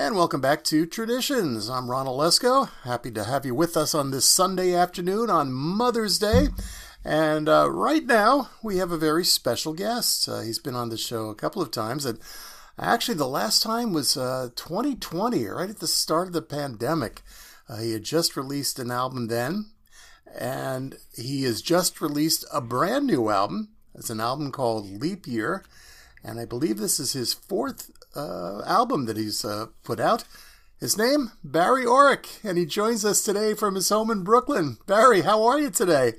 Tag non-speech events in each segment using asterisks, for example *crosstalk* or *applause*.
And welcome back to Traditions. I'm Ron Olesko. Happy to have you with us on this Sunday afternoon on Mother's Day. And uh, right now, we have a very special guest. Uh, he's been on the show a couple of times. And actually, the last time was uh, 2020, right at the start of the pandemic. Uh, he had just released an album then. And he has just released a brand new album. It's an album called Leap Year. And I believe this is his fourth uh, album that he's uh, put out. His name, Barry Oreck, and he joins us today from his home in Brooklyn. Barry, how are you today?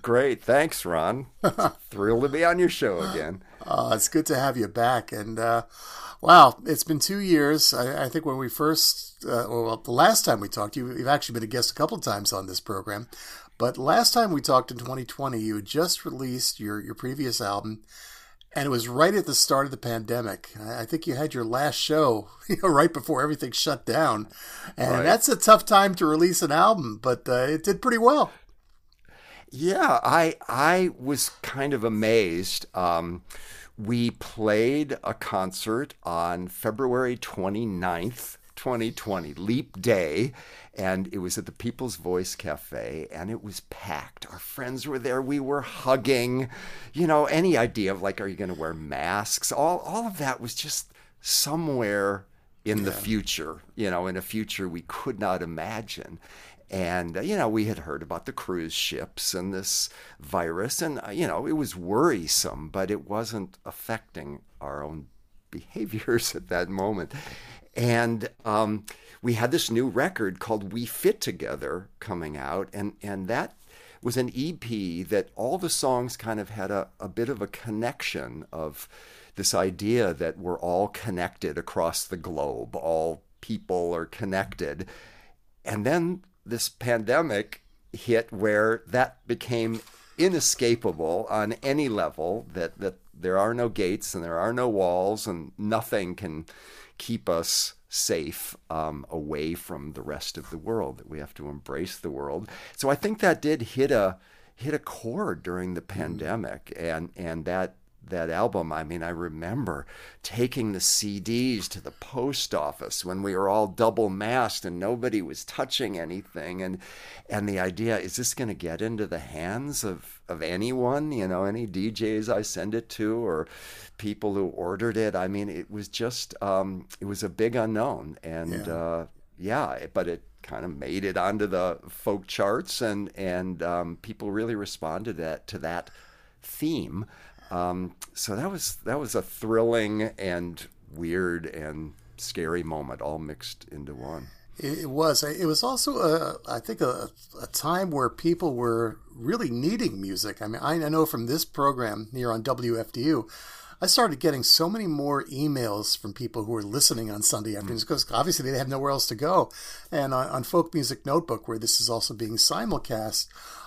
Great, thanks, Ron. *laughs* Thrilled to be on your show again. Uh, it's good to have you back. And uh, wow, it's been two years. I, I think when we first, uh, well, the last time we talked, you, you've actually been a guest a couple of times on this program. But last time we talked in 2020, you had just released your, your previous album and it was right at the start of the pandemic. I think you had your last show *laughs* you know, right before everything shut down, and right. that's a tough time to release an album, but uh, it did pretty well. Yeah, I I was kind of amazed. Um, we played a concert on February 29th, 2020, Leap Day, and it was at the People's Voice Cafe, and it was packed. Our friends were there. We were hugging. You know, any idea of like, are you going to wear masks? All all of that was just somewhere in yeah. the future. You know, in a future we could not imagine. And, you know, we had heard about the cruise ships and this virus, and, uh, you know, it was worrisome, but it wasn't affecting our own *laughs* behaviors at that moment. And um, we had this new record called We Fit Together coming out, and, and that was an EP that all the songs kind of had a, a bit of a connection of this idea that we're all connected across the globe, all people are connected. And then this pandemic hit where that became inescapable on any level that, that there are no gates and there are no walls and nothing can keep us safe um, away from the rest of the world that we have to embrace the world so i think that did hit a hit a chord during the mm-hmm. pandemic and and that that album, I mean, I remember taking the CDs to the post office when we were all double masked and nobody was touching anything. And and the idea is this going to get into the hands of of anyone? You know, any DJs I send it to or people who ordered it. I mean, it was just um, it was a big unknown, and yeah, uh, yeah but it kind of made it onto the folk charts, and and um, people really responded to that to that theme. Um, so that was that was a thrilling and weird and scary moment all mixed into one. It was. It was also, a, I think, a, a time where people were really needing music. I mean, I know from this program here on WFDU, I started getting so many more emails from people who were listening on Sunday afternoons because obviously they have nowhere else to go. And on, on Folk Music Notebook, where this is also being simulcast,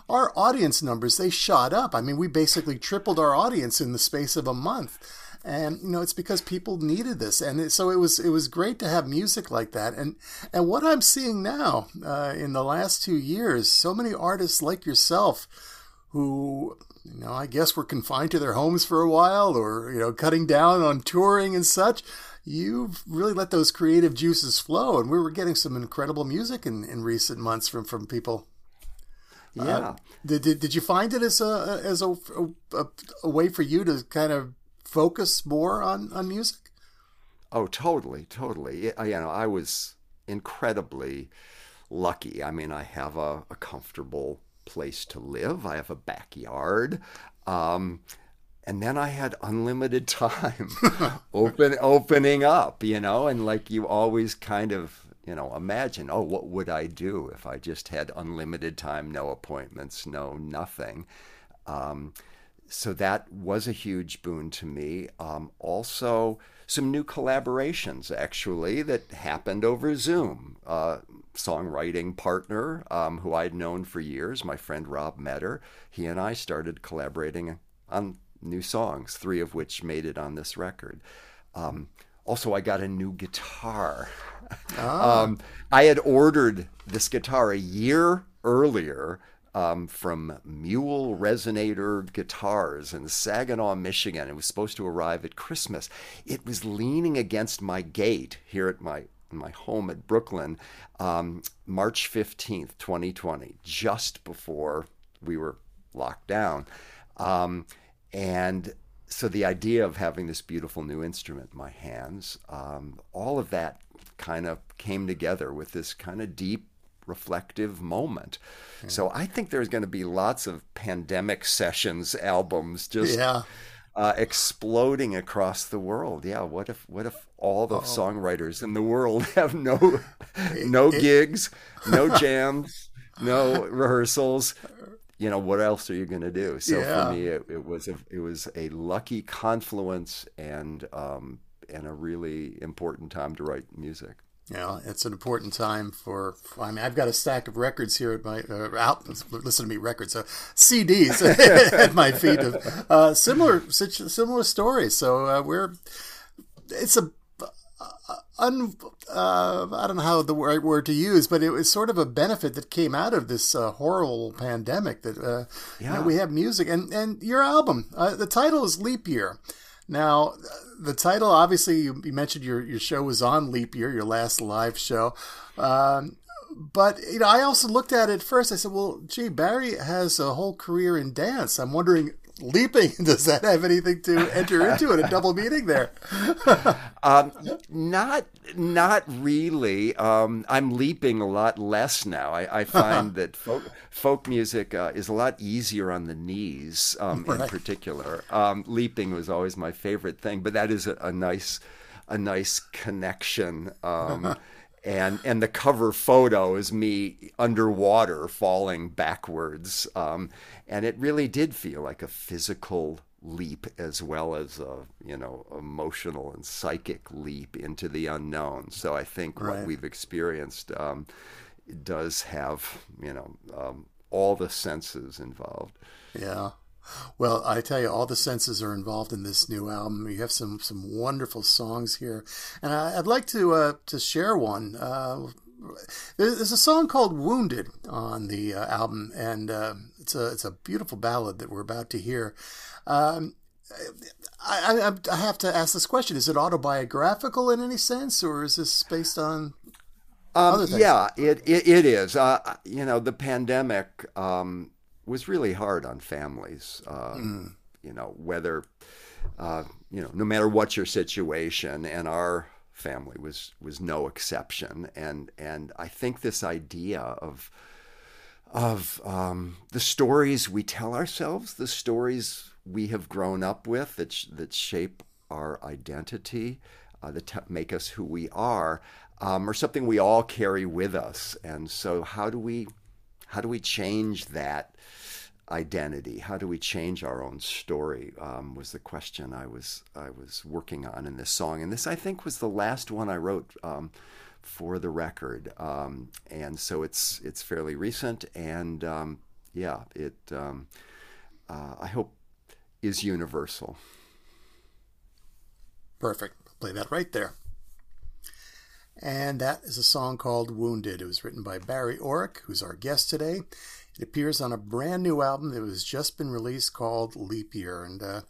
our audience numbers they shot up. I mean, we basically tripled our audience in the space of a month. And you know it's because people needed this, and it, so it was it was great to have music like that. And and what I'm seeing now uh, in the last two years, so many artists like yourself, who you know I guess were confined to their homes for a while, or you know cutting down on touring and such you've really let those creative juices flow and we were getting some incredible music in, in recent months from, from people yeah. Uh, did, did, did you find it as a as a, a, a, way for you to kind of focus more on, on music? Oh, totally, totally. You know, I was incredibly lucky. I mean, I have a, a comfortable place to live. I have a backyard. Um, and then I had unlimited *laughs* time *laughs* open opening up, you know, and like you always kind of you know, imagine, oh, what would I do if I just had unlimited time, no appointments, no nothing? Um, so that was a huge boon to me. Um, also, some new collaborations actually that happened over Zoom. Uh, songwriting partner um, who I'd known for years, my friend Rob Metter, he and I started collaborating on new songs, three of which made it on this record. Um, also, I got a new guitar. Ah. Um, I had ordered this guitar a year earlier um, from Mule Resonator Guitars in Saginaw, Michigan. It was supposed to arrive at Christmas. It was leaning against my gate here at my my home at Brooklyn, um, March 15th, 2020, just before we were locked down. Um, and so the idea of having this beautiful new instrument in my hands, um, all of that kind of came together with this kind of deep reflective moment. Yeah. So I think there's going to be lots of pandemic sessions albums just yeah. uh, exploding across the world. Yeah, what if what if all the oh. songwriters in the world *laughs* have no no it, gigs, no *laughs* jams, no rehearsals? You know what else are you going to do? So yeah. for me, it, it, was a it was a lucky confluence and um, and a really important time to write music. Yeah, it's an important time for. I mean, I've got a stack of records here at my uh, out. Listen to me, records, uh, CDs *laughs* at my feet of uh, similar similar stories. So uh, we're. It's a. Uh, un, uh, I don't know how the right word to use, but it was sort of a benefit that came out of this horrible pandemic. That yeah. You know, we have music and and your album. the title is Leap Year. Now, the title, obviously, you, mentioned your, your show was on Leap Year, your last live show. Um, but you know, I also looked at it first. I said, "Well, gee, Barry has a whole career in dance. I'm wondering leaping *laughs* does that have anything to enter into it a double meaning there *laughs* um, not not really um, i'm leaping a lot less now i, I *laughs* find that folk, folk music uh, is a lot easier on the knees um, right. in particular um, leaping was always my favorite thing but that is a, a nice a nice connection um, *laughs* and and the cover photo is me underwater falling backwards um, and it really did feel like a physical leap as well as a you know emotional and psychic leap into the unknown so i think right. what we've experienced um, does have you know um, all the senses involved yeah well, I tell you, all the senses are involved in this new album. You have some some wonderful songs here, and I, would like to uh, to share one. Uh, there's a song called "Wounded" on the uh, album, and uh, it's a it's a beautiful ballad that we're about to hear. Um, I, I, I, have to ask this question: Is it autobiographical in any sense, or is this based on? Um, yeah, it, it, it is. Uh, you know, the pandemic um, was really hard on families. Uh, mm. You know, whether uh, you know, no matter what your situation, and our family was was no exception. And and I think this idea of of um, the stories we tell ourselves, the stories we have grown up with that sh- that shape our identity, uh, that t- make us who we are, um, are something we all carry with us. And so, how do we how do we change that? identity? How do we change our own story? Um, was the question I was I was working on in this song, and this I think was the last one I wrote um, for the record, um, and so it's it's fairly recent, and um, yeah, it um, uh, I hope is universal. Perfect. Play that right there. And that is a song called Wounded. It was written by Barry Oreck, who's our guest today. It appears on a brand new album that has just been released called Leap Year. And uh,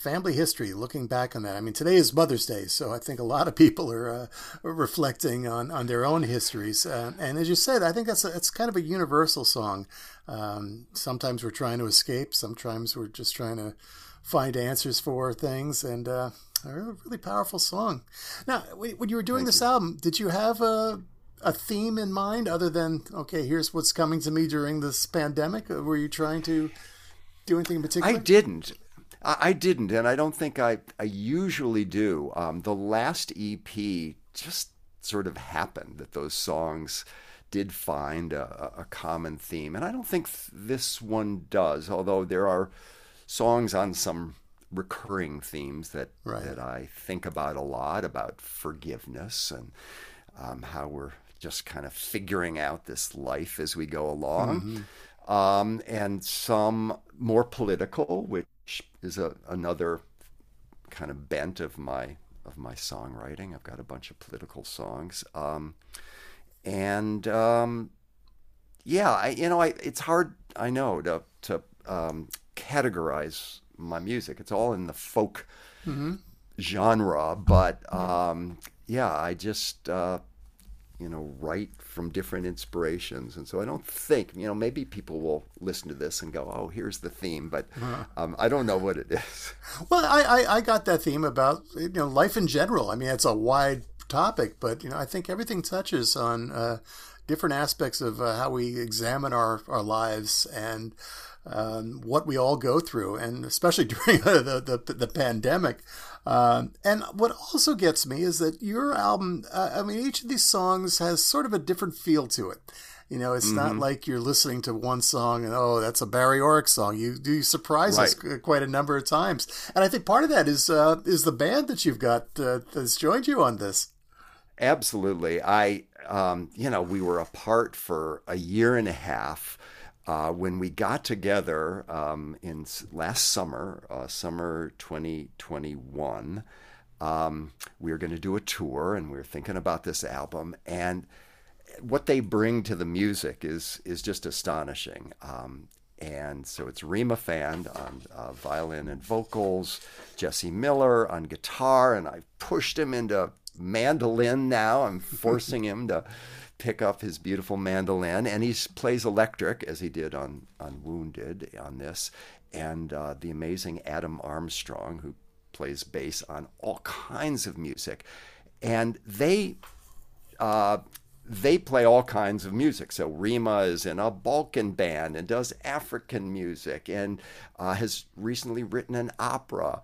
family history, looking back on that. I mean, today is Mother's Day, so I think a lot of people are uh, reflecting on, on their own histories. Uh, and as you said, I think that's a, it's kind of a universal song. Um, sometimes we're trying to escape, sometimes we're just trying to find answers for things. And uh, a really powerful song. Now, when you were doing Thank this you. album, did you have a a theme in mind other than okay here's what's coming to me during this pandemic were you trying to do anything in particular i didn't i didn't and i don't think i, I usually do um, the last ep just sort of happened that those songs did find a, a common theme and i don't think this one does although there are songs on some recurring themes that right. that I think about a lot about forgiveness and um, how we're just kind of figuring out this life as we go along. Mm-hmm. Um, and some more political, which is a, another kind of bent of my of my songwriting. I've got a bunch of political songs, um, and um, yeah, I, you know, I, it's hard. I know to to um, categorize my music. It's all in the folk mm-hmm. genre, but um, yeah, I just uh, you know write from different inspirations, and so I don't think you know maybe people will listen to this and go, oh, here's the theme, but uh-huh. um, I don't know what it is. Well, I, I I got that theme about you know life in general. I mean, it's a wide topic, but you know I think everything touches on. Uh, different aspects of uh, how we examine our, our lives and um, what we all go through, and especially *laughs* during the, the, the pandemic. Um, and what also gets me is that your album, uh, I mean, each of these songs has sort of a different feel to it. You know, it's mm-hmm. not like you're listening to one song and oh, that's a Barry Oreck song. You do surprise right. us quite a number of times, and I think part of that is uh, is the band that you've got uh, that's joined you on this. Absolutely, I um, you know we were apart for a year and a half uh, when we got together um, in last summer, uh, summer 2021, um, we were going to do a tour and we were thinking about this album. And what they bring to the music is, is just astonishing. Um, and so it's Rima Fand on uh, violin and vocals, Jesse Miller on guitar, and I pushed him into mandolin now. I'm *laughs* forcing him to pick up his beautiful mandolin, and he plays electric as he did on on Wounded on this, and uh, the amazing Adam Armstrong who plays bass on all kinds of music, and they. Uh, they play all kinds of music. So Rima is in a Balkan band and does African music and uh, has recently written an opera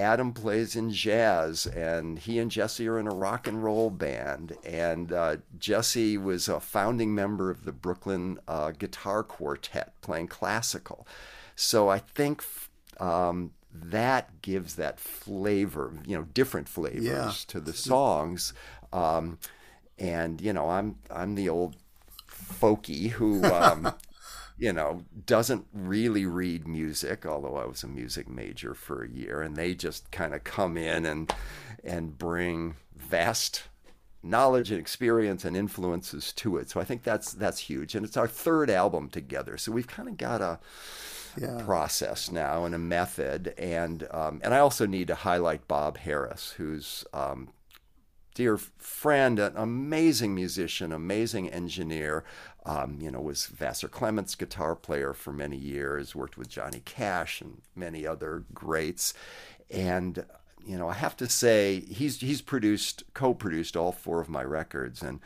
Adam plays in jazz, and he and Jesse are in a rock and roll band. And uh, Jesse was a founding member of the Brooklyn uh, Guitar Quartet, playing classical. So I think um, that gives that flavor, you know, different flavors yeah. to the songs. Um, and you know, I'm I'm the old folky who um, *laughs* you know, doesn't really read music, although I was a music major for a year, and they just kind of come in and and bring vast knowledge and experience and influences to it. So I think that's that's huge, and it's our third album together. So we've kind of got a yeah. process now and a method, and um, and I also need to highlight Bob Harris, who's um, dear friend, an amazing musician, amazing engineer. Um, you know, was Vassar Clements' guitar player for many years, worked with Johnny Cash and many other greats. And, you know, I have to say, he's, he's produced, co produced all four of my records. And,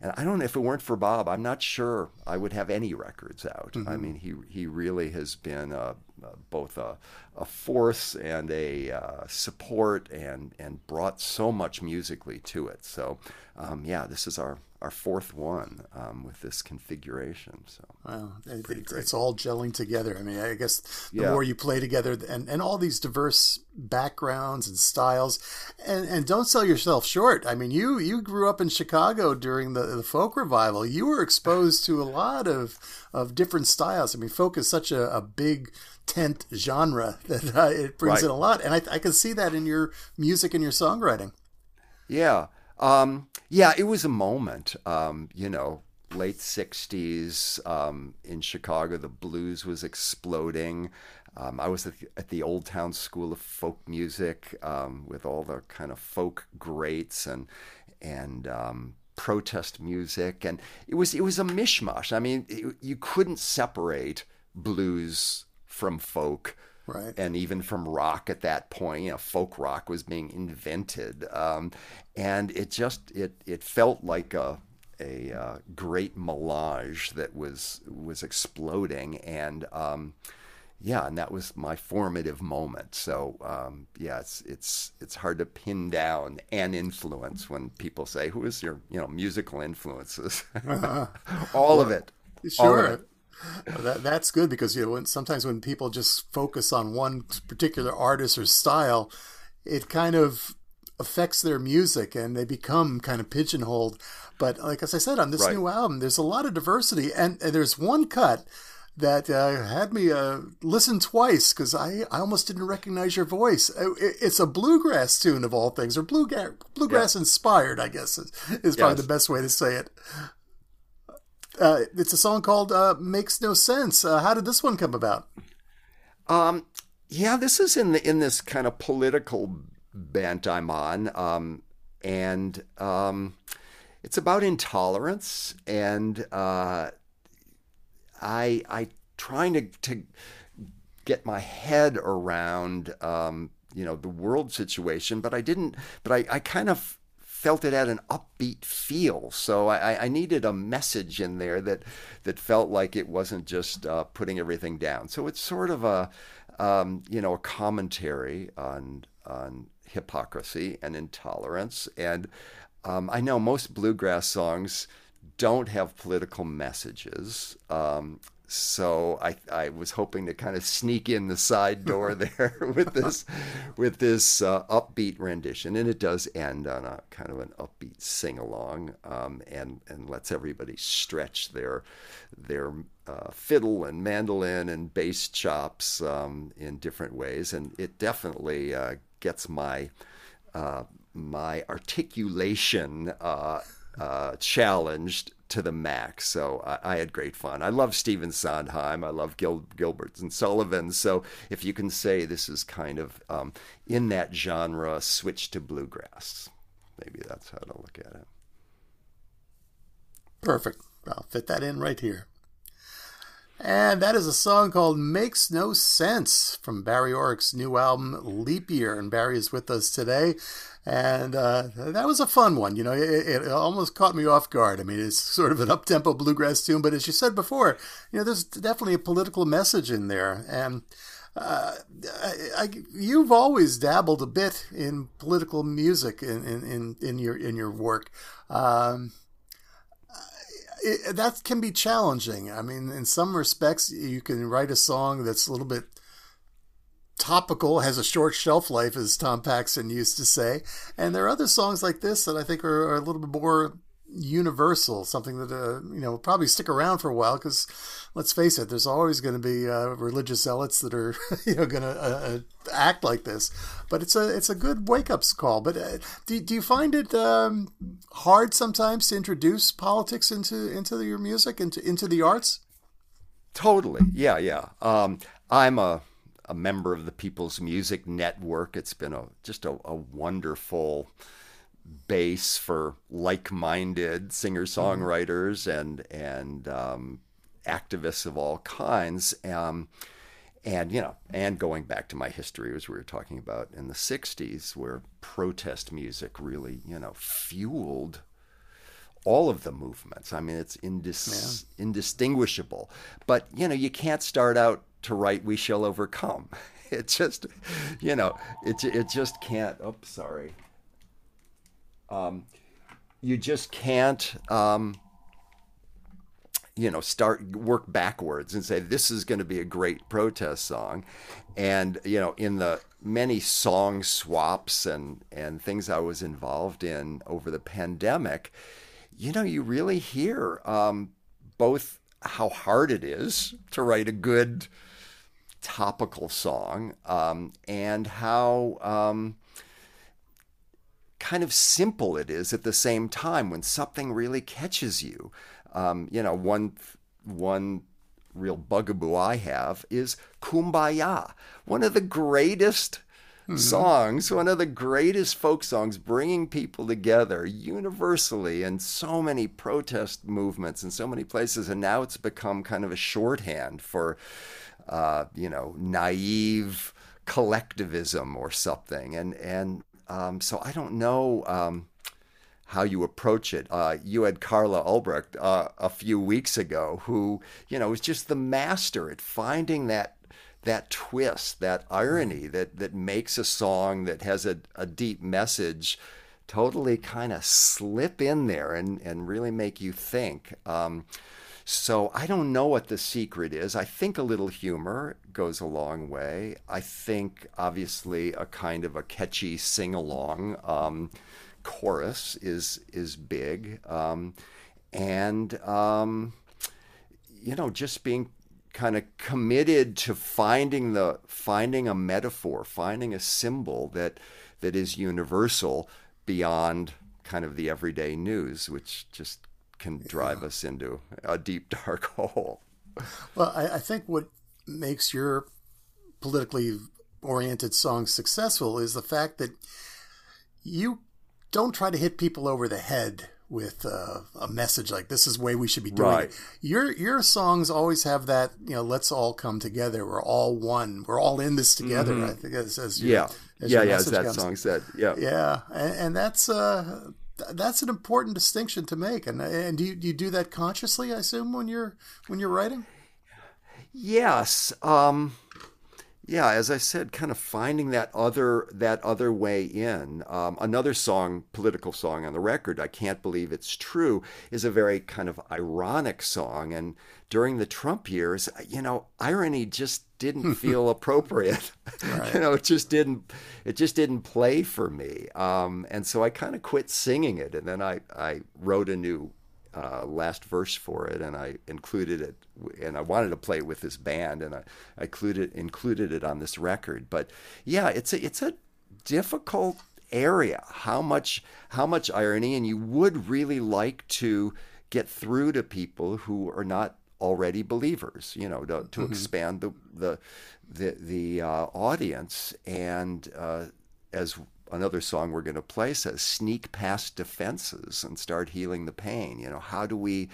and I don't know if it weren't for Bob, I'm not sure I would have any records out. Mm-hmm. I mean, he he really has been uh, uh, both a, a force and a uh, support, and and brought so much musically to it. So, um, yeah, this is our our fourth one um, with this configuration. So wow, it, it's all gelling together. I mean, I guess the yeah. more you play together, and, and all these diverse backgrounds and styles, and, and don't sell yourself short. I mean, you you grew up in Chicago during the, the folk revival. You were exposed to a lot of of different styles. I mean, folk is such a, a big tent genre *laughs* that uh, it brings right. in a lot, and I, I can see that in your music and your songwriting. Yeah. Um, yeah, it was a moment. Um, you know, late '60s um, in Chicago, the blues was exploding. Um, I was at the, at the, Old Town School of Folk Music um, with all the kind of folk greats and and um, protest music, and it was it was a mishmash. I mean, it, you couldn't separate blues from folk right. and even from rock at that point. You know, folk rock was being invented, um, and it just it it felt like a a uh, great melange that was was exploding and. Um, yeah, and that was my formative moment. So um, yeah, it's it's it's hard to pin down an influence when people say, "Who is your you know musical influences?" *laughs* All well, of it. Sure. Of it that, that's good because you know when, sometimes when people just focus on one particular artist or style, it kind of affects their music and they become kind of pigeonholed. But like as I said on this right. new album, there's a lot of diversity, and, and there's one cut that uh, had me uh, listen twice because I, I almost didn't recognize your voice. Uh, it's a bluegrass tune of all things, or bluegrass, bluegrass yeah. inspired, I guess is, is probably yes. the best way to say it. Uh, it's a song called uh, "Makes No Sense." Uh, how did this one come about? Um, yeah, this is in the in this kind of political bent I'm on. Um, and um, it's about intolerance and uh, I I trying to to get my head around um, you know the world situation, but I didn't. But I, I kind of felt it had an upbeat feel, so I, I needed a message in there that that felt like it wasn't just uh, putting everything down. So it's sort of a um, you know a commentary on on hypocrisy and intolerance, and um, I know most bluegrass songs don't have political messages. Um, so I, I was hoping to kind of sneak in the side door *laughs* there *laughs* with this with this uh, upbeat rendition, and it does end on a kind of an upbeat sing along, um, and and lets everybody stretch their their uh, fiddle and mandolin and bass chops um, in different ways, and it definitely uh, gets my uh, my articulation uh, uh, challenged to the max. So I, I, had great fun. I love Stephen Sondheim. I love Gil, Gilbert and Sullivan. So if you can say this is kind of um, in that genre, switch to bluegrass. Maybe that's how to look at it. Perfect. I'll fit that in right here. And that is a song called Makes No Sense from Barry Oreck's new album, Leap Year. And Barry is with us today and uh, that was a fun one. You know, it, it, almost caught me off guard. I mean, it's sort of an up-tempo bluegrass tune, but as you said before, you know, there's definitely a political message in there, and uh, I, I, you've always dabbled a bit in political music in in, in, your in your work. Um, it, that can be challenging. I mean, in some respects, you can write a song that's a little bit topical, has a short shelf life, as Tom Paxton used to say. And there are other songs like this that I think are, are a little bit more universal, something that uh, you know probably stick around for a while. Because let's face it, there's always going to be uh, religious zealots that are *laughs* you know going to uh, uh, act like this. But it's a it's a good wake up call. But uh, do, do you find it um, hard sometimes to introduce politics into into your music into into the arts? Totally, yeah, yeah. Um, I'm a a member of the People's Music Network. It's been a just a, a wonderful base for like-minded singer-songwriters and and um, activists of all kinds. Um, and you know, and going back to my history, as we were talking about in the '60s, where protest music really, you know, fueled all of the movements. I mean, it's indis- yeah. indistinguishable. But you know, you can't start out to write we shall overcome. *laughs* It just you know it, it just can't oh sorry. Um, you just can't um, you know start work backwards and say this is going to be a great protest song. And you know in the many song swaps and and things i was involved in over the pandemic you know you really hear um, both how hard it is to write a good topical song um, and how um, kind of simple it is at the same time when something really catches you. Um, you know, one one real bugaboo I have is Kumbaya, one of the greatest. Mm-hmm. songs, one of the greatest folk songs, bringing people together universally in so many protest movements in so many places. And now it's become kind of a shorthand for uh, you know, naive collectivism or something. And and um, so I don't know um, how you approach it. Uh, you had Carla Ulbrich uh, a few weeks ago, who you know was just the master at finding that that twist, that irony that that makes a song that has a, a deep message totally kind of slip in there and, and really make you think. Um, so I don't know what the secret is. I think a little humor goes a long way. I think obviously a kind of a catchy sing along um, chorus is is big, um, and um, you know just being kind of committed to finding the finding a metaphor, finding a symbol that that is universal beyond kind of the everyday news, which just can drive yeah. us into a deep *laughs* dark hole. Well, I, I think what makes your politically oriented songs successful is the fact that you don't try to hit people over the head with uh, a message like this is the way we should be doing right. it. Your your songs always have that you know let's all come together. We're all one. We're all in this together. Mm-hmm. I think as, as your, yeah as yeah yeah as that comes. song said yeah yeah and, and that's uh that's an important distinction to make. And and do you, do you do that consciously? I assume when you're when you're writing. Yes. Um, yeah, as I said, kind of finding that other that other way in. Um, another song, political song on the record, "I Can't Believe It's True," is a very kind of ironic song. And during the Trump years, you know, irony just didn't *laughs* feel appropriate. *laughs* Right. you know, it just didn't it just didn't play for me. Um, and so I kind of quit singing it, and then I I wrote a new uh, last verse for it, and I included it, and I wanted to play it with this band, and I, I included included it on this record. But yeah, it's a it's a difficult area. How much how much irony, and you would really like to get through to people who are not already believers. You know, to, to mm-hmm. expand the the the, the uh, audience, and uh, as another song we're going to play says sneak past defenses and start healing the pain. You know how do we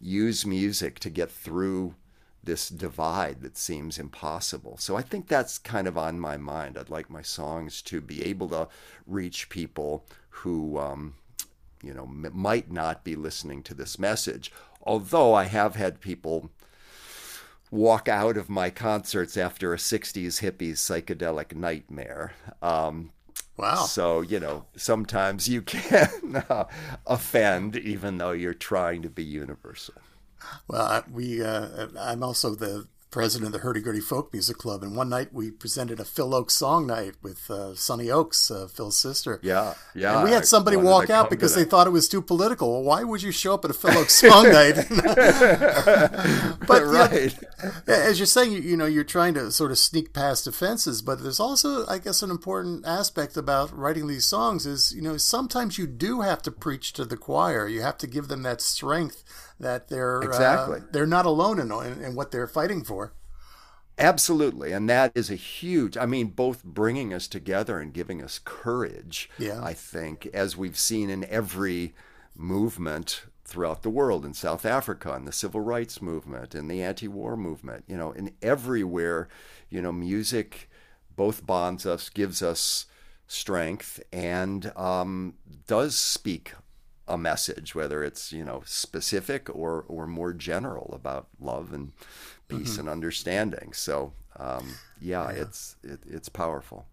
use music to get through this divide that seems impossible? So i think that's kind of on my mind. I'd like my songs to be able to reach people who um, you know m- might not be listening to this message. Although i have had people walk out of my concerts after a 60s hippies psychedelic nightmare um, Wow. So, you know, sometimes you can *laughs* uh, offend even though you're trying to be universal. Well, we uh, I'm also the president of the Hurdy Gurdy Folk Music Club, and one night we presented a Phil Ochs song night with uh, Sonny Ochs, uh, Phil's sister. Yeah, yeah. And we had somebody walk out because they thought it was too political. Well, why would you show up at a Phil Ochs song *laughs* night? *laughs* but right. as you're saying, you, you know, you're trying to sort of sneak past offenses, but there's also, I guess, an important aspect about writing these songs is, you know, sometimes you do have to preach to the choir. You have to give them that strength that they're uh, exactly uh, they're not alone in, in, in what they're fighting for. Absolutely. And that is a huge, I mean, both bringing us together and giving us courage, yeah. I think, as we've seen in every movement throughout the world, in South Africa, in the civil rights movement, in the anti war movement, you know, in everywhere, you know, music both bonds us, gives us strength, and um, does speak a message, whether it's you know specific or or more general about love and peace mm-hmm. and understanding. So um, yeah, yeah, it's it, it's powerful.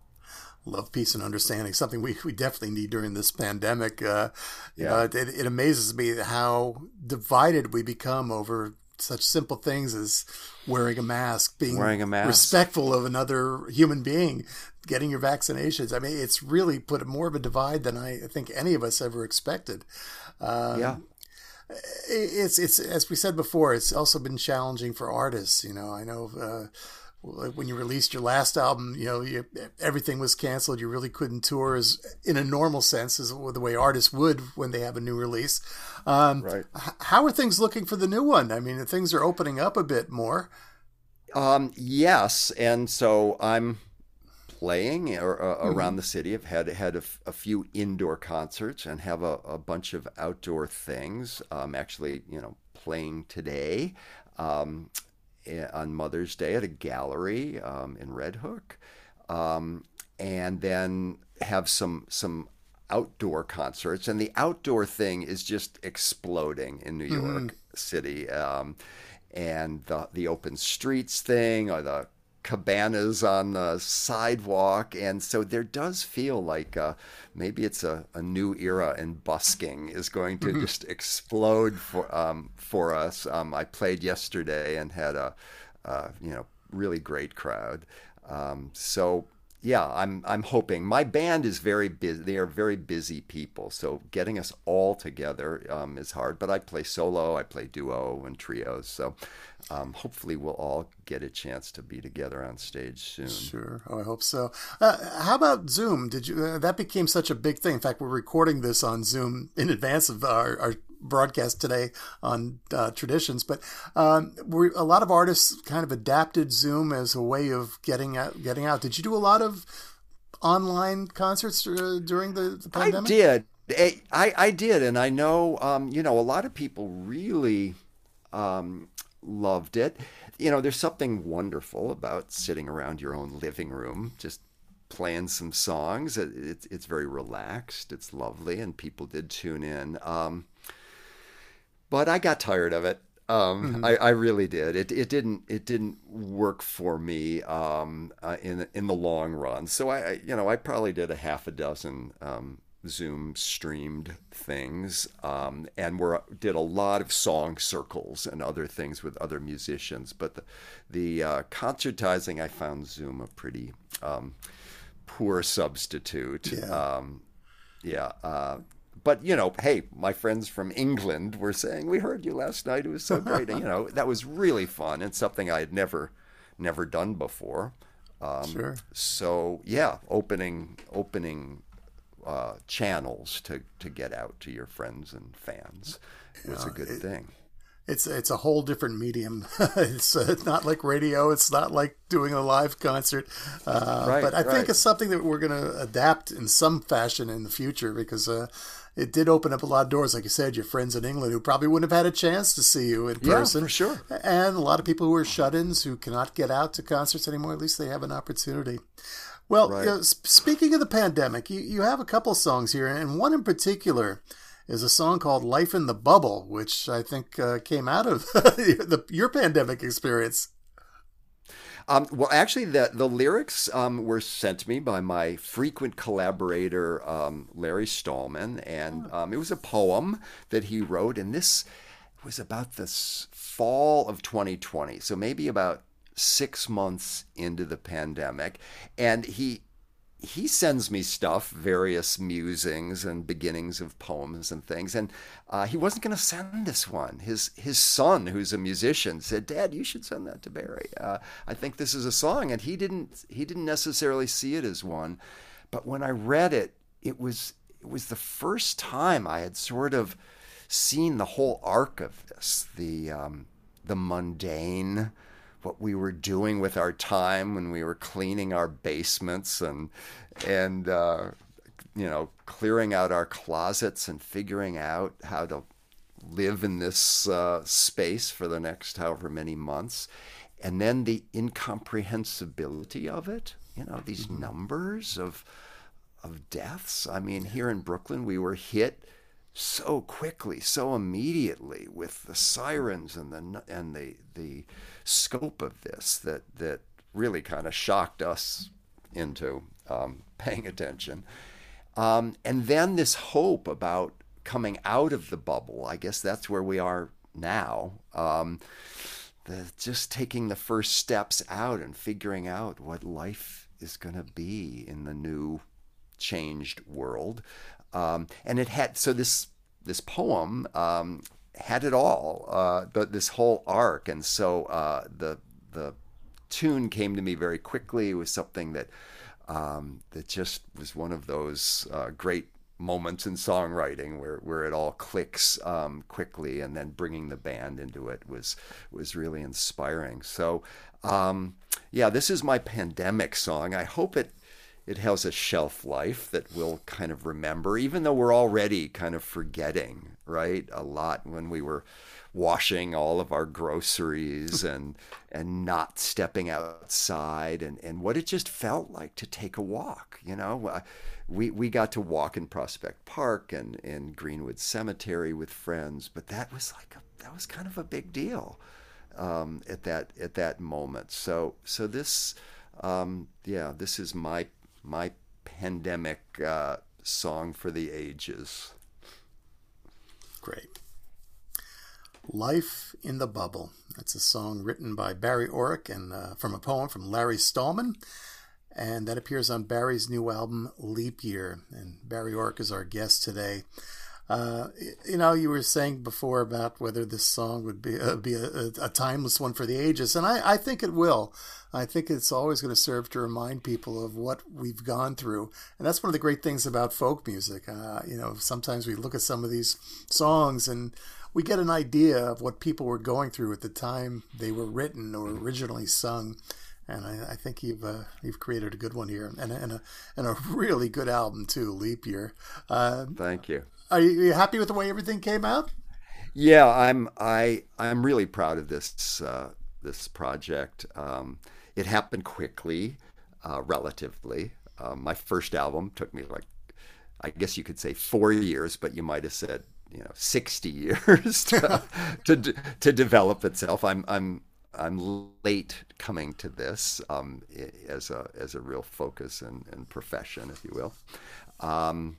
Love, peace, and understanding. Something we, we definitely need during this pandemic. Uh, yeah, it, it amazes me how divided we become over such simple things as wearing a mask, being wearing a mask. respectful of another human being, getting your vaccinations. I mean, it's really put more of a divide than I think any of us ever expected. Um, yeah. It's it's as we said before. It's also been challenging for artists. You know, I know uh, when you released your last album, you know, you, everything was canceled. You really couldn't tour as in a normal sense as the way artists would when they have a new release. Um, right. How are things looking for the new one? I mean, things are opening up a bit more. Um, yes, and so I'm playing or, uh, mm-hmm. around the city. I've had had a, a few indoor concerts and have a, a bunch of outdoor things. I'm actually, you know, playing today. Um, on Mother's Day at a gallery um, in Red Hook, um, and then have some some outdoor concerts. And the outdoor thing is just exploding in New York mm-hmm. City. Um, and the the open streets thing, or the cabanas on the sidewalk. And so there does feel like uh, maybe it's a, a new era and busking is going to mm-hmm. just explode for, um, for us. Um, I played yesterday and had a, uh, you know, really great crowd. Um, so yeah, I'm I'm hoping. My band is very busy. They are very busy people, so getting us all together um, is hard. But I play solo, I play duo and trios, so um, hopefully we'll all get a chance to be together on stage soon. Sure, oh, I hope so. Uh, how about Zoom? Did you? Uh, that became such a big thing. In fact, we're recording this on Zoom in advance of our, our broadcast today on uh, traditions, but um, a lot of artists kind of adapted Zoom as a way of getting out. Getting out. Did you do a lot of online concerts uh, during the, the pandemic? I did. I, I did, and I know um, you know a lot of people really um, loved it. You know, there's something wonderful about sitting around your own living room, just playing some songs. It, it, it's very relaxed. It's lovely, and people did tune in. Um, but I got tired of it. Um, mm-hmm. I, I, really did. It, it didn't it didn't work for me um, uh, in in the long run. So I, you know I probably did a half a dozen um, Zoom streamed things, um, and we did a lot of song circles and other things with other musicians. But the the uh, concertizing, I found Zoom a pretty um, poor substitute. Yeah. Um, yeah. Uh, but you know, hey, my friends from England were saying we heard you last night. It was so great. and, you know, that was really fun and something I had never, never done before. Um, sure. So yeah, opening opening uh, channels to to get out to your friends and fans was a good it, thing it's it's a whole different medium. *laughs* it's uh, not like radio. It's not like doing a live concert. Uh, right, but I right. think it's something that we're going to adapt in some fashion in the future because uh, it did open up a lot of doors. Like you said, your friends in England who probably wouldn't have had a chance to see you in person. Yeah, for sure. And a lot of people who are shut-ins who cannot get out to concerts anymore. At least they have an opportunity. Well, right. you know, speaking of the pandemic, you, you have a couple songs here, and one in particular is a song called Life in the Bubble, which I think uh, came out of *laughs* the, your pandemic experience. Um, well, actually, the, the lyrics um, were sent to me by my frequent collaborator, um, Larry Stallman, and um, it was a poem that he wrote, and this was about the fall of 2020, so maybe about six months into the pandemic. And he he sends me stuff, various musings and beginnings of poems and things. And uh, he wasn't going to send this one. His his son, who's a musician, said, "Dad, you should send that to Barry. Uh, I think this is a song." And he didn't he didn't necessarily see it as one, but when I read it, it was it was the first time I had sort of seen the whole arc of this, the um, the mundane what we were doing with our time when we were cleaning our basements and and uh, you know clearing out our closets and figuring out how to live in this uh, space for the next however many months and then the incomprehensibility of it you know these mm-hmm. numbers of of deaths i mean here in brooklyn we were hit so quickly, so immediately with the sirens and the and the the scope of this that that really kind of shocked us into um, *laughs* paying attention. Um, and then this hope about coming out of the bubble. I guess that's where we are now. Um, the, just taking the first steps out and figuring out what life is going to be in the new changed world. Um, and it had so this this poem um, had it all, uh, but this whole arc, and so uh, the the tune came to me very quickly. It was something that um, that just was one of those uh, great moments in songwriting where, where it all clicks um, quickly, and then bringing the band into it was was really inspiring. So, um, yeah, this is my pandemic song. I hope it it has a shelf life that we'll kind of remember, even though we're already kind of forgetting, right? A lot when we were washing all of our groceries *laughs* and and not stepping outside and, and what it just felt like to take a walk, you know. We we got to walk in Prospect Park and in Greenwood Cemetery with friends, but that was like a, that was kind of a big deal um, at that at that moment. So so this um, yeah, this is my my pandemic uh, song for the ages. Great. Life in the Bubble. That's a song written by Barry Oreck and uh, from a poem from Larry Stallman. And that appears on Barry's new album, Leap Year. And Barry Oreck is our guest today. Uh, you know, you were saying before about whether this song would be uh, be a, a, timeless one for the ages, and I, I think it will. I think it's always going to serve to remind people of what we've gone through, and that's one of the great things about folk music. Uh, you know, sometimes we look at some of these songs and we get an idea of what people were going through at the time they were written or originally sung. and I, I think you've uh, you've created a good one here, and and a and a really good album too, Leap Year. Uh, Thank you. Are you, happy with the way everything came out? Yeah, I'm I I'm really proud of this uh, this project. Um, it happened quickly, uh, relatively. Um, my first album took me like, I guess you could say four years, but you might have said you know 60 *laughs* years to, to, to develop itself. I'm I'm I'm late coming to this um, as a as a real focus and, and profession, if you will. Um,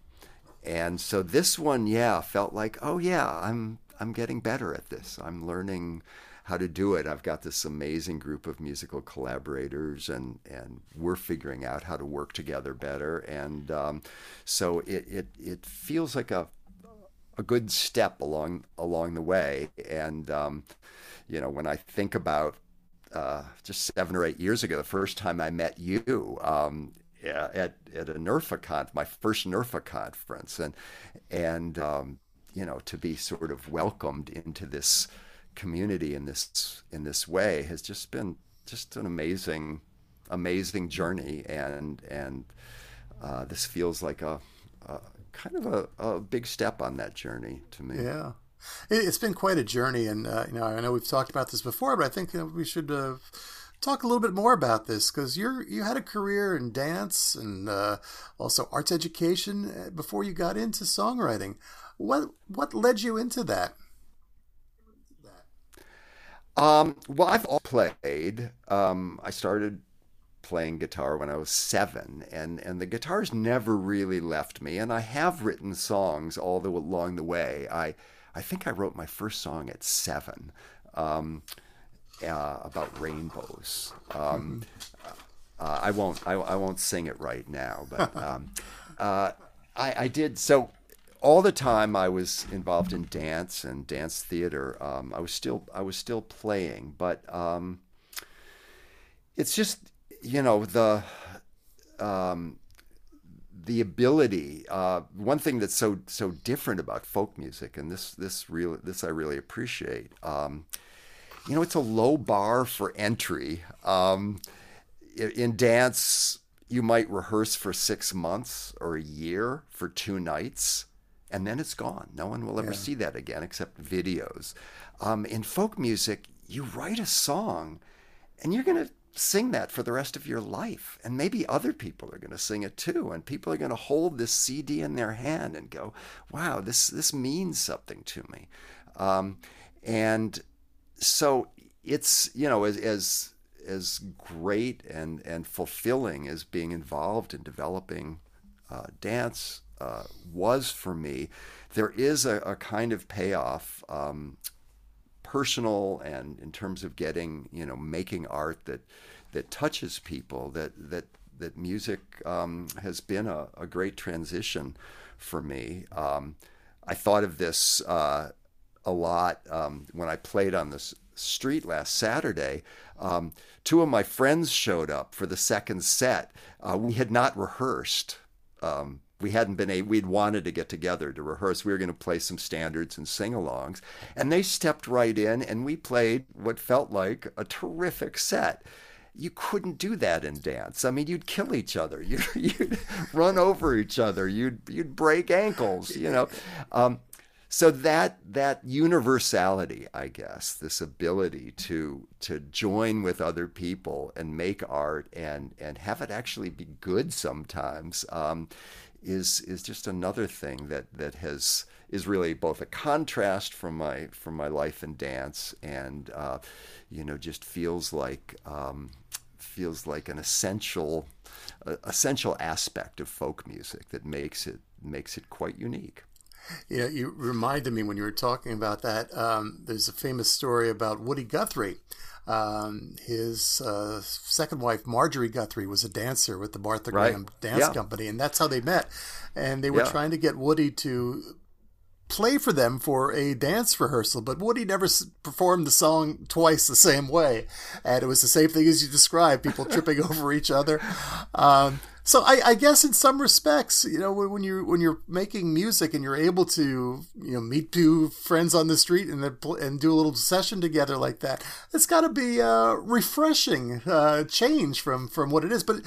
and so this one, yeah, felt like, oh yeah, I'm I'm getting better at this. I'm learning how to do it. I've got this amazing group of musical collaborators, and and we're figuring out how to work together better. And um, so it, it it feels like a a good step along along the way. And um, you know, when I think about uh, just seven or eight years ago, the first time I met you. Um, at at a NERFA con, my first NERFA conference, and and um, you know to be sort of welcomed into this community in this in this way has just been just an amazing amazing journey. And and uh, this feels like a, a kind of a, a, big step on that journey to me. Yeah. It's been quite a journey. And uh, you know i know we've talked about this before but i think you know, we should uh, talk a little bit more about this because you're you had a career in dance and uh, also arts education uh, before you got into songwriting what what led you into that um, well, I've all played. Um, I started playing guitar when I was seven, and, and the guitar's never really left me. And I have written songs all the along the way. I I think I wrote my first song at seven um, uh, about rainbows. Um, mm-hmm. uh, I won't I, I, won't sing it right now, but *laughs* um, uh, I, I did so all the time I was involved in dance and dance theater. Um, I was still I was still playing, but um, it's just you know the um, the ability. Uh, one thing that's so so different about folk music, and this this real this I really appreciate. Um, you know, it's a low bar for entry. Um, in dance, you might rehearse for six months or a year for two nights and then it's gone. No one will ever yeah. see that again except videos. Um, in folk music, you write a song and you're going to sing that for the rest of your life. And maybe other people are going to sing it too. And people are going to hold this CD in their hand and go, wow, this, this means something to me. Um, and so it's, you know, as, as, as great and, and fulfilling as being involved in developing uh, dance uh, was for me, there is a, a kind of payoff, um, personal and in terms of getting, you know, making art that that touches people. That that that music um, has been a, a, great transition for me. Um, I thought of this uh, a lot um, when I played on this street last Saturday. Um, two of my friends showed up for the second set. Uh, we had not rehearsed. Um, we hadn't been a we'd wanted to get together to rehearse we were going to play some standards and sing-alongs and they stepped right in and we played what felt like a terrific set you couldn't do that in dance i mean you'd kill each other *laughs* you'd, you'd run over each other you'd you'd break ankles you know *laughs* um, so that that universality i guess this ability to to join with other people and make art and and have it actually be good sometimes um, is is just another thing that that has is really both a contrast from my from my life in dance and uh, you know just feels like um, feels like an essential uh, essential aspect of folk music that makes it makes it quite unique. Yeah, you reminded me when you were talking about that. Um, there's a famous story about Woody Guthrie. Um, his uh, second wife, Marjorie Guthrie, was a dancer with the Martha right. Graham Dance yeah. Company, and that's how they met. And they were yeah. trying to get Woody to play for them for a dance rehearsal, but Woody never performed the song twice the same way, and it was the same thing as you described: people tripping *laughs* over each other. Um, so I, I, guess in some respects, you know, when you when you're making music and you're able to you know meet two friends on the street and and do a little session together like that, it's got to be a refreshing uh, change from from what it is. But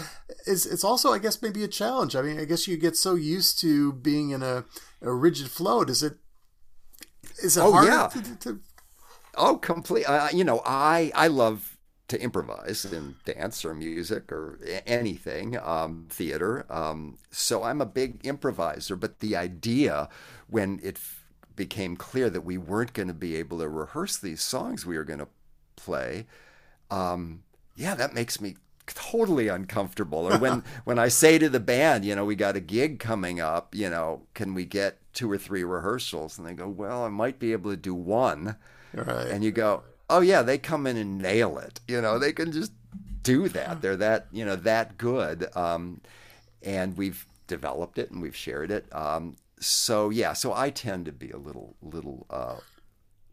it's it's also I guess maybe a challenge. I mean, I guess you get so used to being in a, a rigid flow. Does it is it oh, hard yeah. to, to, Oh, complete. Uh, you know, I I love to improvise in dance or music or anything, um, theater. Um, so I'm a big improviser. But the idea, when it f- became clear that we weren't going to be able to rehearse these songs we were going to play, um, yeah, that makes me totally uncomfortable. Or when *laughs* when I say to the band, you know, we got a gig coming up, you know, can we get two or three rehearsals? And they go, well, I might be able to do one. Right. And you go, oh yeah, they come in and nail it. You know, they can just do that. They're that you know that good. Um, and we've developed it and we've shared it. Um, so yeah, so I tend to be a little little uh,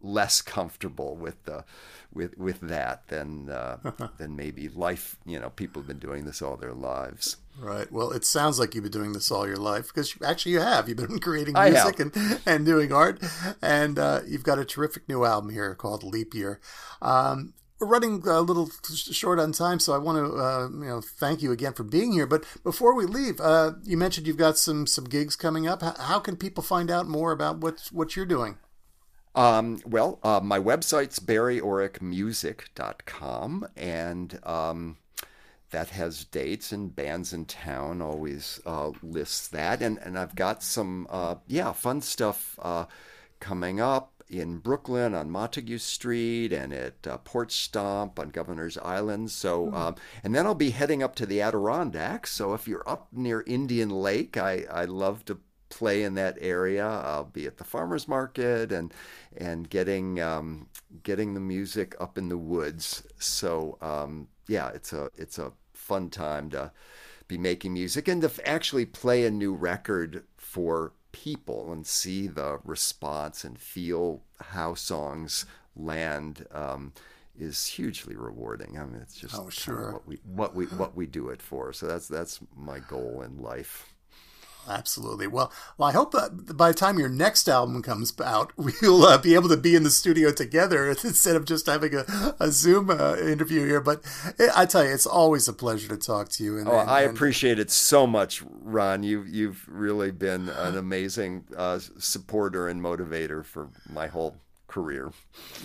less comfortable with the with with that than uh, *laughs* than maybe life. You know, people have been doing this all their lives. Right. Well, it sounds like you've been doing this all your life because actually you have. You've been *laughs* creating music and, and doing art, and uh, you've got a terrific new album here called Leap Year. Um, we're running a little short on time, so I want to uh, you know thank you again for being here. But before we leave, uh, you mentioned you've got some some gigs coming up. How can people find out more about what what you're doing? Um, well, uh, my website's barryoreckmusic.com, and um, that has dates and bands in town always uh, lists that. And and I've got some uh, yeah fun stuff uh, coming up in Brooklyn on Montague Street and at uh, Porch Stomp on Governor's Island. So mm. um, and then I'll be heading up to the Adirondacks. So if you're up near Indian Lake I I love to play in that area. I'll be at the farmers market and and getting um, getting the music up in the woods. So um, yeah, it's a it's a fun time to be making music and to actually play a new record for people and see the response and feel how songs land um, is hugely rewarding. I mean, it's just oh, sure. what we what we what we do it for. So that's that's my goal in life. Absolutely. Well, well, I hope that by the time your next album comes out, *laughs* we'll uh, be able to be in the studio together *laughs* instead of just having a, a Zoom uh, interview here. But it, I tell you, it's always a pleasure to talk to you. And, oh, and, I appreciate it so much, Ron. You've you've really been an *laughs* amazing uh, supporter and motivator for my whole career.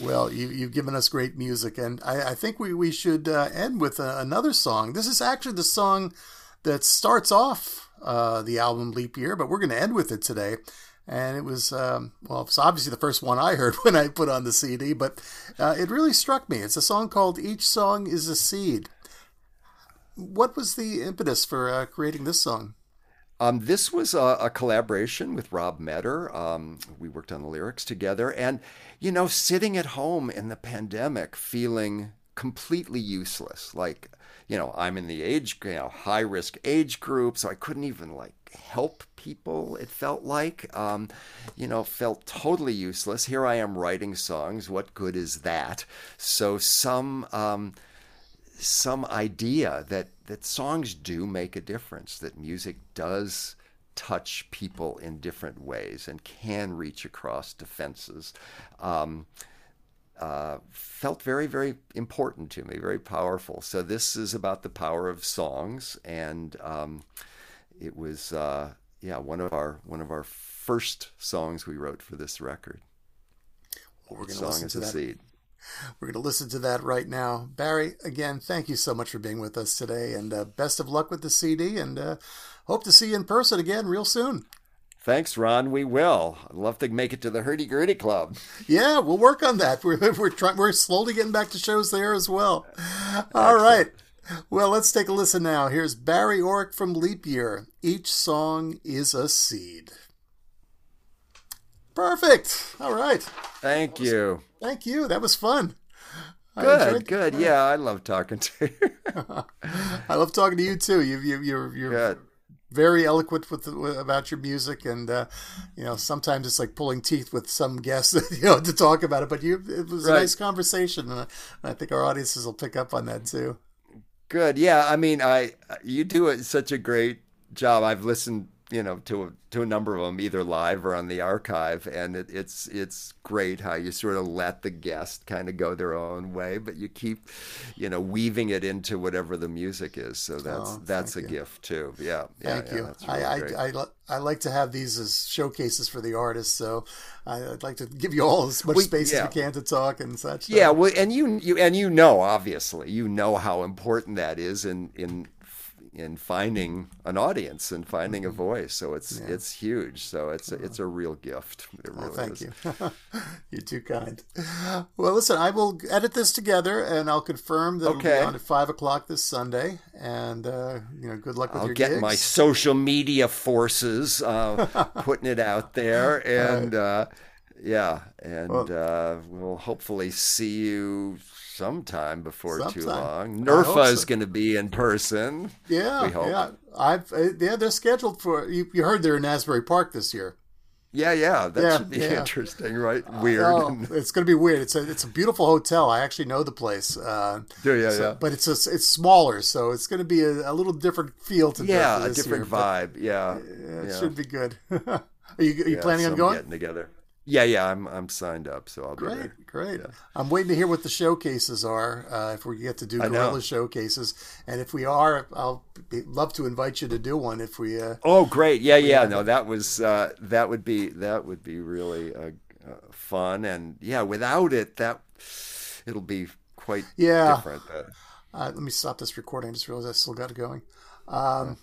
Well, you, have given us great music, and I, I think we we should uh, end with uh, another song. This is actually the song that starts off uh, the album Leap Year, but we're going to end with it today. And it was, um, well, it's obviously the first one I heard *laughs* when I put on the CD, but uh, it really struck me. It's a song called Each Song is a Seed. What was the impetus for uh, creating this song? Um, this was a, a, collaboration with Rob Metter. Um, we worked on the lyrics together. And, you know, sitting at home in the pandemic feeling completely useless. Like, you know, I'm in the age, you know, high risk age group, so I couldn't even like help people. It felt like, um, you know, felt totally useless. Here I am writing songs. What good is that? So some, um, some idea that that songs do make a difference. That music does touch people in different ways and can reach across defenses. Um, uh, felt very, very important to me, very powerful. So this is about the power of songs, and um, it was, uh, yeah, one of our one of our first songs we wrote for this record. Well, we're going to listen to that. Seed. We're going to listen to that right now. Barry, again, thank you so much for being with us today, and uh, best of luck with the CD, and uh, hope to see you in person again real soon. Thanks, Ron. We will. I'd love to make it to the Hurdy Gurdy Club. Yeah, we'll work on that. *laughs* We're we're trying. We're slowly getting back to shows there as well. All right. Well, let's take a listen now. Here's Barry Oreck from Leap Year. Each song is a seed. Perfect. All right. Thank you. Thank you. That was fun. Good, good. Yeah, I love talking to you. *laughs* I love talking to you too. You, you, you're, you're good very eloquent with, with about your music, and uh, you know sometimes it's like pulling teeth with some guests, *laughs* you know, to talk about it. But you, it was right. a nice conversation, and I, and I think our audiences will pick up on that too. Good, yeah. I mean, I you do it such a great job. I've listened you know to a, to a number of them either live or on the archive and it, it's it's great how you sort of let the guest kind of go their own way but you keep you know weaving it into whatever the music is. So that's oh, that's a you. gift too. Yeah thank yeah, you. yeah, really I, I, I, I like to have these as showcases for the artists so I'd like to give you all as much well, space yeah. as we can to talk and such yeah well and you you and you know obviously you know how important that is in in in finding an audience and finding a mm-hmm. voice. So it's yeah. it's huge. So it's a, it's a real gift. *laughs* It really well, thank is. you. *laughs* You're too kind. Well, listen, I will edit this together and I'll confirm that okay. it'll be on at five o'clock this Sunday. And uh, you know, good luck with I'll your get gigs. my social media forces uh, *laughs* putting it out there and. Right. Uh, yeah, and well, uh, we'll hopefully see you sometime before sometime. too long. NERFA is going to be in person. Yeah, yeah. I've uh, yeah, they're scheduled for. You, you heard they're in Asbury Park this year. Yeah, yeah, that yeah, should be yeah. interesting, right? Weird. Oh, it's going to be weird. It's a it's a beautiful hotel. I actually know the place. Uh, yeah, yeah, so, yeah. But it's a, it's smaller, so it's going to be a, a little different feel to yeah, a different year, vibe. Yeah, it yeah. should be good. *laughs* are you are you planning on going? Getting together. Yeah, yeah, I'm I'm signed up, so I'll great, be there. Great, yeah. I'm waiting to hear what the showcases are. Uh, if we get to do guerrilla showcases, and if we are, I'll be, love to invite you to do one. If we. Uh, oh, great! Yeah, yeah. No, that was uh, that would be that would be really uh, uh, fun, and yeah, without it, that it'll be quite yeah. different. Uh, let me stop this recording. I just realized I still got it going. Um,